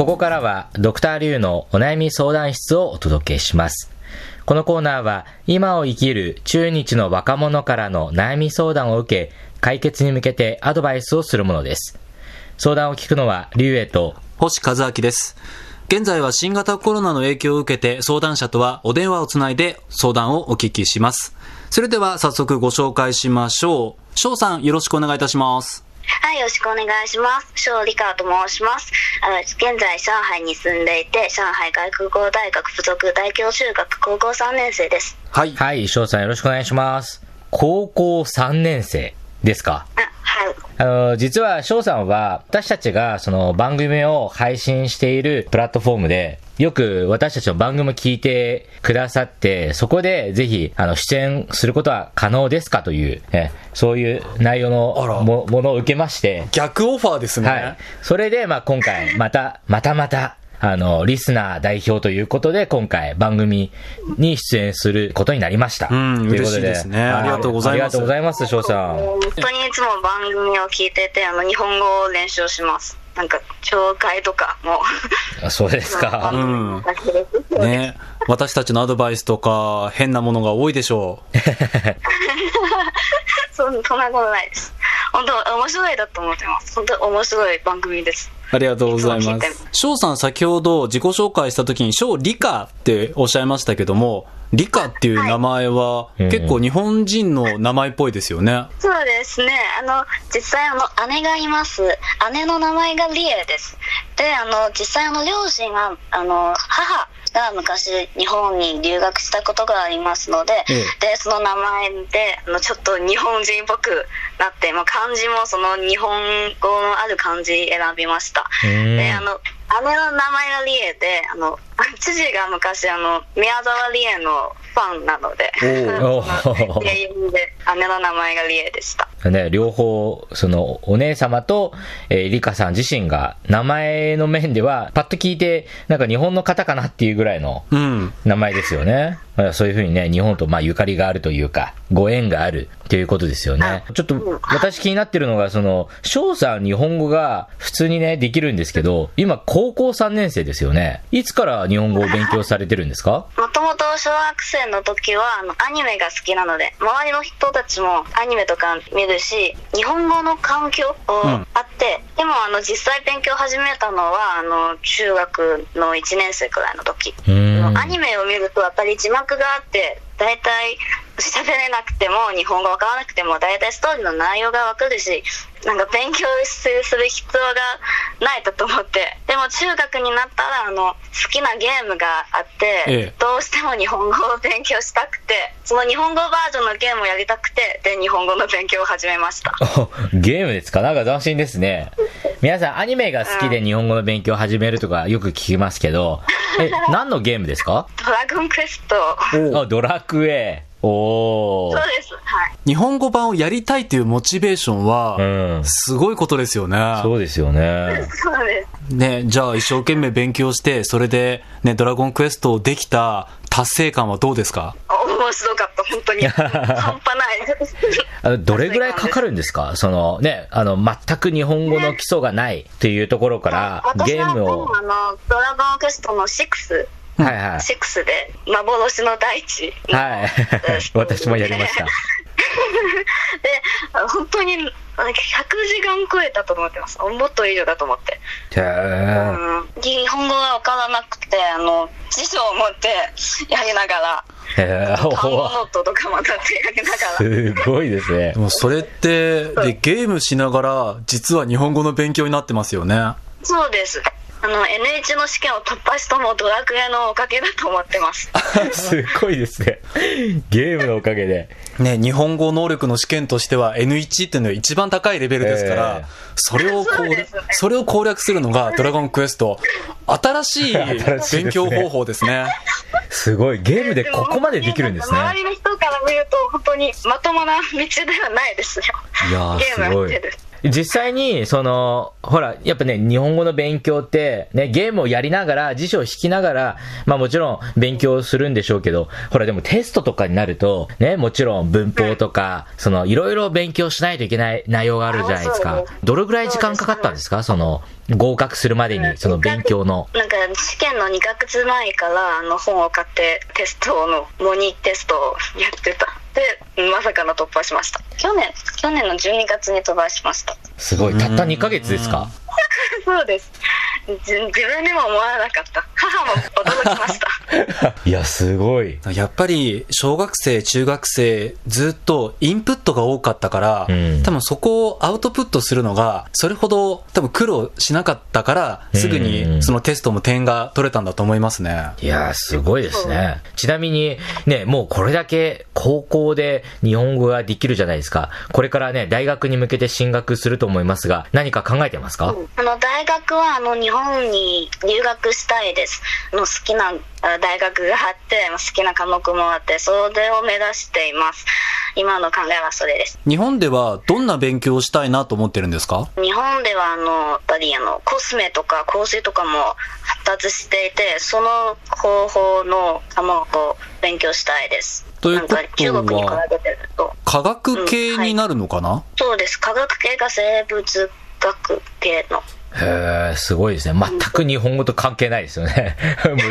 ここからはドクターリュウのお悩み相談室をお届けします。このコーナーは今を生きる中日の若者からの悩み相談を受け、解決に向けてアドバイスをするものです。相談を聞くのはリュウエと星和明です。現在は新型コロナの影響を受けて相談者とはお電話をつないで相談をお聞きします。それでは早速ご紹介しましょう。翔さんよろしくお願いいたします。はい、よろしくお願いします。翔理香と申します。現在、上海に住んでいて、上海外国語大学附属大京中学高校3年生です。はい。はい、翔さんよろしくお願いします。高校3年生ですか？あ、はい。あの、実は翔さんは私たちがその番組を配信しているプラットフォームでよく私たちの番組を聞いてくださって、そこでぜひ、あの、出演することは可能ですかという、えそういう内容のもものを受けまして、逆オファーですね。はい。それで、まあ今回、また、またまた、あの、リスナー代表ということで、今回番組に出演することになりました。うんということ嬉しいですねはありがとうございますありがとうございます、翔さん。本当にいつも番組を聞いてて、あの、日本語を練習します。なんか、紹介とかも。あそうですか。うんね。私たちのアドバイスとか変なものが多いでしょう。そんそんなことないです。本当、面白いだと思ってます。本当、面白い番組です。ありがとうございます。翔さん先ほど自己紹介した時に翔理科っておっしゃいましたけども、理科っていう名前はうん結構日本人の名前っぽいですよね。そうですね。あの、実際あの、姉がいます。姉の名前がリエです。で、あの、実際あの、両親が、あの、母が昔日本に留学したことがありますので、ええで、その名前で、あの、ちょっと日本人っぽくなって、まあ、漢字もその日本語のある漢字選びました。うんで、あの、姉の名前がリエで、あの、父が昔あの、宮沢リエのファンなの で姉の名前がリエでした。ね、両方、その、お姉様と、えー、リカさん自身が、名前の面では、パッと聞いて、なんか日本の方かなっていうぐらいのうん。名前ですよね。まあそういうふうにね、日本とまあゆかりがあるというか、ご縁があるっていうことですよね。ちょっと、私気になってるのが、その、翔さん日本語が普通にね、できるんですけど、今高校3年生ですよね。いつから日本語を勉強されてるんですか？もともと小学生の時はあのアニメが好きなので周りの人たちもアニメとか見るし日本語の環境あって、でもあの実際勉強始めたのはあの中学の1年生くらいの時。アニメを見るとやっぱり字幕があって大体喋れなくても日本語わからなくても大体ストーリーの内容がわかるしなんか勉強する必要がないと思って。でも中学になったらあの好きなゲームがあって、ええ。どうしても日本語を勉強したくてその日本語バージョンのゲームをやりたくてで日本語の勉強を始めました。お ゲームですか？なんか斬新ですね。皆さんアニメが好きで日本語の勉強を始めるとかよく聞きますけど、え、何のゲームですか？ドラゴンクエスト。あ、ドラクエ。おー。そうです。はい。日本語版をやりたいというモチベーションうは、ん。すごいことですよね。そうですよね。そうです。ね、じゃあ一生懸命勉強して、それでね、ドラゴンクエストをできた達成感はどうですか？面白かった。本当に。半端ない。ですあのどれぐらいかかるんですか？そのね、あの、全く日本語の基礎がないっていうところから、私はゲームを、もうあのドラゴンクエストの6、はいはい。6で幻の大地のはいえー。私もやりました。であ本当になんか100時間超えたと思ってますもっと以上だと思って、へーうん、日本語が分からなくてあの辞書を持ってやりながらへー単語おノートとかまたってやりながらすごいですねで。もそれって、で、ゲームしながら、実は日本語の勉強になってますよね。そうですあの NH の試験を突破したのもドラクエのおかげだと思ってます すごいですね。ゲームのおかげで。ね、日本語能力の試験としては N1 っていうのは一番高いレベルですから、ええそれをこそうねそれを攻略するのがドラゴンクエスト。新しい 勉強方法ですね。すごい。ゲームでここまでできるんですね。周りの人から見ると本当にまともな道ではないですよいやーゲームやってる実際に、その、ほら、やっぱね、日本語の勉強って、ね、ゲームをやりながら、辞書を引きながら、まあもちろん勉強するんでしょうけど、ほらでもテストとかになると、ね、もちろん文法とか、その、いろいろ勉強しないといけない内容があるじゃないですか。どれぐらい時間かかったんですか？その、合格するまでに、その勉強の。なんか試験の2ヶ月前からあの本を買ってテストの模擬テストをやってたでまさかの突破しました。去年去年の12月に飛ばしました。すごい。たった2ヶ月ですか？そうですじ自分でも思わなかった母も驚きました いや、すごい。やっぱり小学生、中学生、ずっとインプットが多かったから、うん多分そこをアウトプットするのが、それほど多分苦労しなかったから、すぐうんにそのテストも点が取れたんだと思いますね。いやー、すごいですね。ちなみに、ね、もうこれだけ高校で日本語ができるじゃないですか。これからね、大学に向けて進学すると思いますが、何か考えてますか、あの大学はあの日本に留学したいです。あの好きなあ大学があって好きな科目もあってそれを目指しています。今の考えはそれです。日本ではどんな勉強をしたいなと思ってるんですか？日本ではあのやっぱりあのコスメとか香水とかも発達していてその方法の科目を勉強したいです。ということはなんか中国に比べてると。科学系になるのかな、そうです。科学系が生物学系のへー、すごいですね。全く日本語と関係ないですよね。もう理、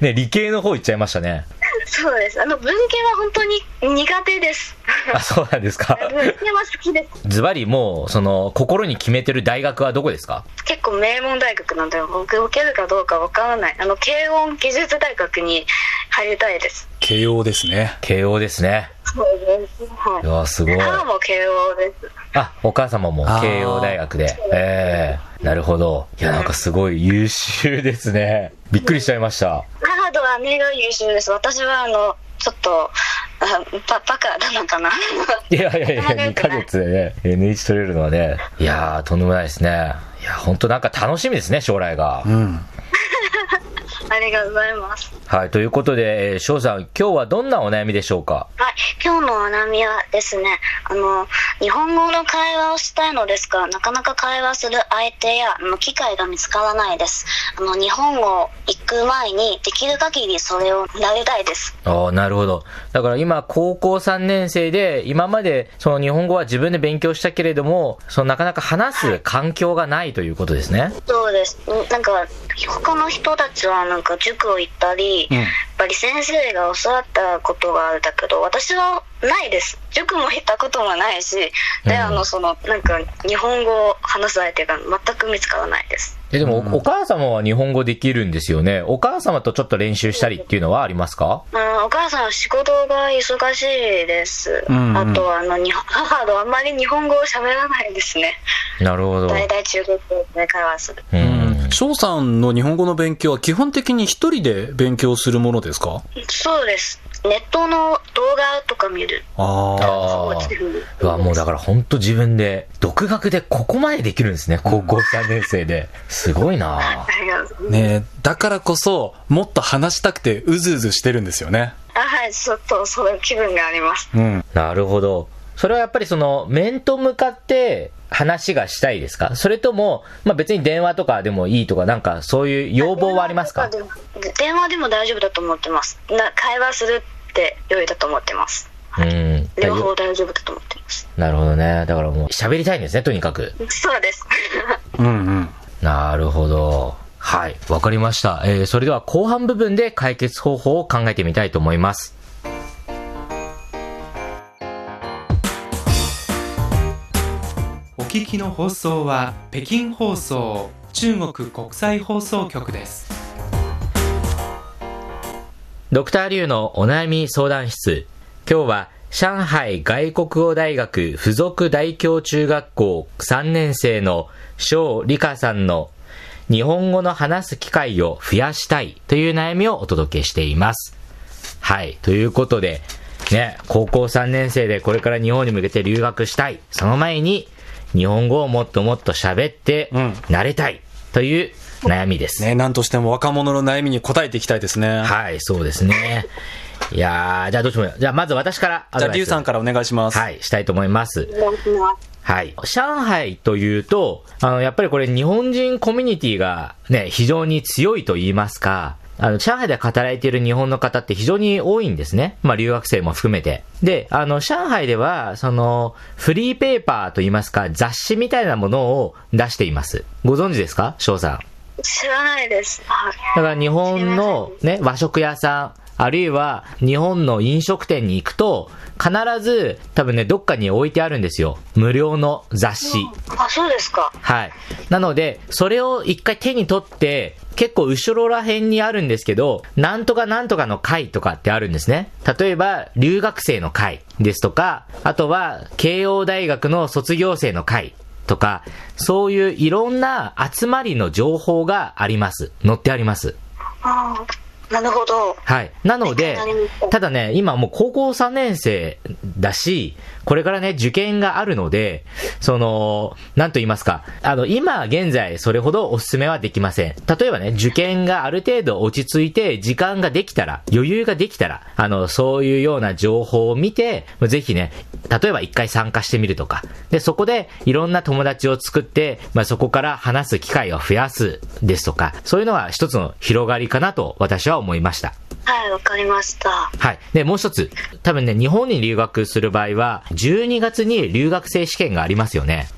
ね、理系の方行っちゃいましたね。そうですあの文系は本当に苦手ですあ、そうなんですか。文系は好きですズバリもう、その、心に決めてる大学はどこですか？結構名門大学なんで僕受けるかどうかわからないあの軽音技術大学に入りたいです慶応ですね。慶応ですね。そうですはいいやー、すごい。母も慶応ですあ、お母様も慶応大学で。ええなるほど。いや、なんかすごい優秀ですね。びっくりしちゃいました。母と姉が優秀です私はあのちょっとあババカなのかないやいやいや、2ヶ月でね、NH 取れるのはね、いやー、とんでもないですね。いや、本当なんか楽しみですね、将来がう。ん。ありがとうございますはい、ということで、えー翔さん、今日はどんなお悩みでしょうか？はい、今日のお悩みはですね、あの、日本語の会話をしたいのですが、なかなか会話する相手や、あの、機会が見つからないです。あの、日本語行く前に、できる限りそれを慣れたいです。ああ、なるほど。だから今、高校3年生で、今まで、その日本語は自分で勉強したけれども、そのなかなか話す環境がないということですね。そうです。んなんか、他の人たちはなんか塾を行ったり、うんやっぱり先生が教わったことがあるんだけど、私はないです。塾も行ったこともないし、で、うんあの、その、なんか、日本語を話す相手が全く見つからないです。え、でも、おお母様は日本語できるんですよね。お母様とちょっと練習したりっていうのはありますか？うん、お母さんは仕事が忙しいです。うんうんあとはあのに母とあんまり日本語を喋らないですね。なるほど。大体中国語で会話する。うん。翔さんの日本語の勉強は基本的に一人で勉強するものですか？そうです。ネットの動画とか見る。ああ。うわ、もうだから本当自分で、独学でここまでできるんですね。高校3年生で。すごいなありがとうねえだからこそ、もっと話したくてうずうずしてるんですよね。あはい、ちょっとそういう気分があります。うん。なるほど。それはやっぱりその、面と向かって話がしたいですか？それとも、まあ別に電話とかでもいいとか、なんかそういう要望はありますか？電話でも大丈夫だと思ってます。な会話するって良いだと思ってます。うん。両方大丈夫だと思ってます。なるほどね。だからもう喋りたいんですね、とにかく。そうです。うんうん。なるほど。はい。わかりました。えー、それでは後半部分で解決方法を考えてみたいと思います。聞きの放送は北京放送中国国際放送局です。ドクターリュウのお悩み相談室。今日は上海外国語大学附属大京中学校3年生の翔理香さんの日本語の話す機会を増やしたいという悩みをお届けしています。はい。ということで、ね、高校3年生でこれから日本に向けて留学したい。その前に、日本語をもっともっと喋ってうん、慣れたいという悩みです。ねなんとしても若者の悩みに応えていきたいですね。はい、そうですね。いやー、じゃあどうしよう。じゃあまず私からアじゃあ。リュウさんからお願いします。はい、したいと思います。お願いしますはい。上海というと、あの、やっぱりこれ日本人コミュニティがね、非常に強いと言いますか、あの、上海で働いている日本の方って非常に多いんですね。まあ、留学生も含めて。で、あの、上海では、その、フリーペーパーと言いますか、雑誌みたいなものを出しています。ご存知ですか翔さん？知らないですはいだから日本のね、和食屋さん、あるいは日本の飲食店に行くと、必ず多分ね、どっかに置いてあるんですよ。無料の雑誌。あそうですかはい。なので、それを一回手に取って、結構後ろら辺にあるんですけど、なんとかなんとかの会とかってあるんですね。例えば、留学生の会ですとか、あとは、慶応大学の卒業生の会とか、そういういろんな集まりの情報があります。載ってあります。ああなるほどはい。なのでただね、今もう高校3年生だし、これからね、受験があるので、その、なんと言いますか、あの、今現在それほどお勧めはできません。例えばね、受験がある程度落ち着いて、時間ができたら、余裕ができたら、あの、そういうような情報を見て、ぜひね、例えば一回参加してみるとか、で、そこでいろんな友達を作って、まあ、そこから話す機会を増やすですとか、そういうのが一つの広がりかなと私は思いました。はいわかりましたはい。で、もう一つ。多分ね、日本に留学する場合は、12月に留学生試験がありますよね。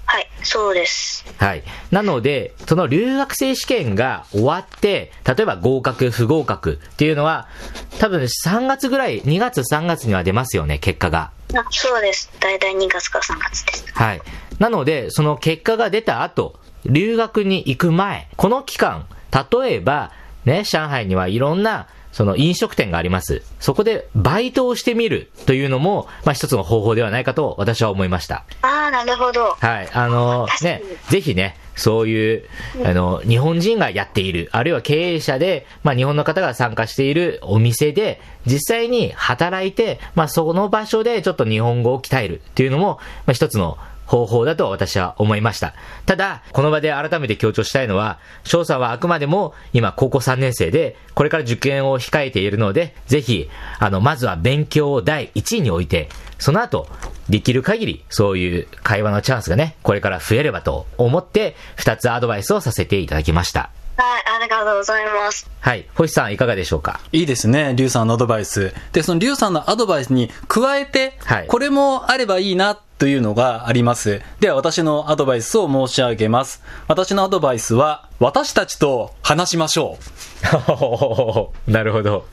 はいそうですはい。なので、その留学生試験が終わって、例えば合格、不合格っていうのは、多分3月ぐらい、2月、3月には出ますよね、結果が。あそうです大体2月から3月ですはい。なので、その結果が出た後、留学に行く前、この期間、例えば、ね、上海にはいろんな、その飲食店があります。そこでバイトをしてみるというのも、まあ一つの方法ではないかと私は思いました。ああなるほどはい。あのね、ぜひね、そういう、あの、日本人がやっている、あるいは経営者で、まあ日本の方が参加しているお店で、実際に働いて、まあその場所でちょっと日本語を鍛えるっていうのも、まあ一つの方法だと私は思いました。ただ、この場で改めて強調したいのは、翔さんはあくまでも今高校3年生で、これから受験を控えているので、ぜひ、あの、まずは勉強を第1位に置いて、その後、できる限り、そういう会話のチャンスがね、これから増えればと思って、2つアドバイスをさせていただきました。はいありがとうございますはい。星さんいかがでしょうか？いいですね、リュウさんのアドバイス。で、そのリュウさんのアドバイスに加えて、はいこれもあればいいなというのがあります。では、私のアドバイスを申し上げます。私のアドバイスは、私たちと話しましょう。なるほど。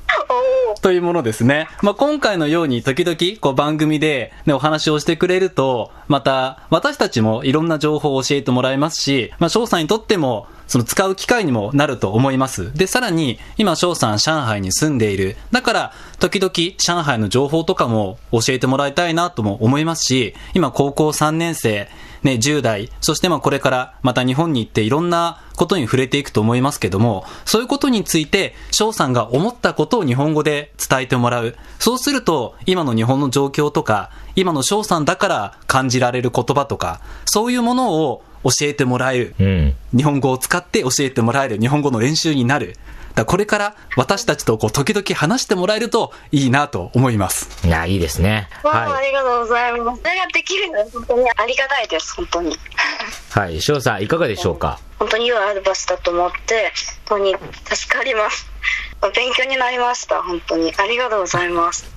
というものですね。まあ、今回のように時々こう番組で、ね、お話をしてくれると、また私たちもいろんな情報を教えてもらえますし、まあ、翔さんにとってもその使う機会にもなると思います。で、さらに今翔さん上海に住んでいる。だから時々上海の情報とかも教えてもらいたいなとも思いますし、今高校3年生、ね、10代、そしてまあこれからまた日本に行っていろんなことに触れていくと思いますけども、そういうことについて翔さんが思ったことを日本語で伝えてもらう。そうすると今の日本の状況とか、今の翔さんだから感じられる言葉とか、そういうものを教えてもらえる。うん。日本語を使って教えてもらえる。日本語の練習になる。だこれから私たちとこう時々話してもらえるといいなと思います。いや、いいですね。わあ、あはりがとうございます。それができるのは本当にありがたいです、本当に。い。はい。翔さんいかがでしょうか？本当に良いアドバイスだと思って、本当に助かります。勉強になりました、本当に。ありがとうございます。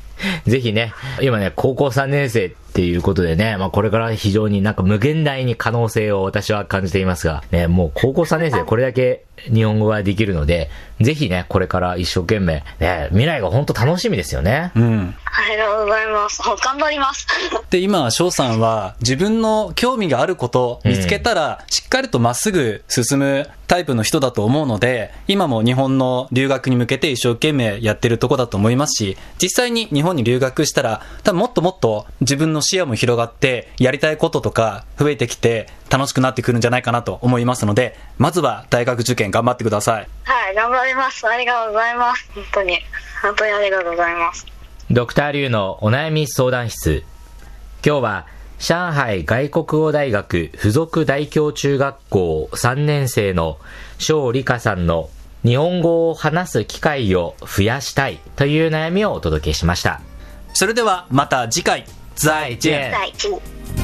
ぜひね、今ね、高校3年生っていうことでね、まあこれから非常になんか無限大に可能性を私は感じていますが、ね、もう高校3年生でこれだけ日本語ができるので、ぜひね、これから一生懸命、ね、未来が本当楽しみですよね。うん。ありがとうございます。頑張ります。で、今、翔さんは自分の興味があること見つけたら、しっかりとまっすぐ進むタイプの人だと思うので、今も日本の留学に向けて一生懸命やってるとこだと思いますし、実際に日本に留学したら、多分もっともっと自分の視野も広がって、やりたいこととか増えてきて、楽しくなってくるんじゃないかなと思いますので、まずは大学受験頑張ってください。はい、頑張ります。ありがとうございます。本当に。本当にありがとうございます。ドクターリュウのお悩み相談室。今日は、上海外国語大学附属大京中学校3年生の翔理香さんの日本語を話す機会を増やしたいという悩みをお届けしました。それではまた次回。再见。再见。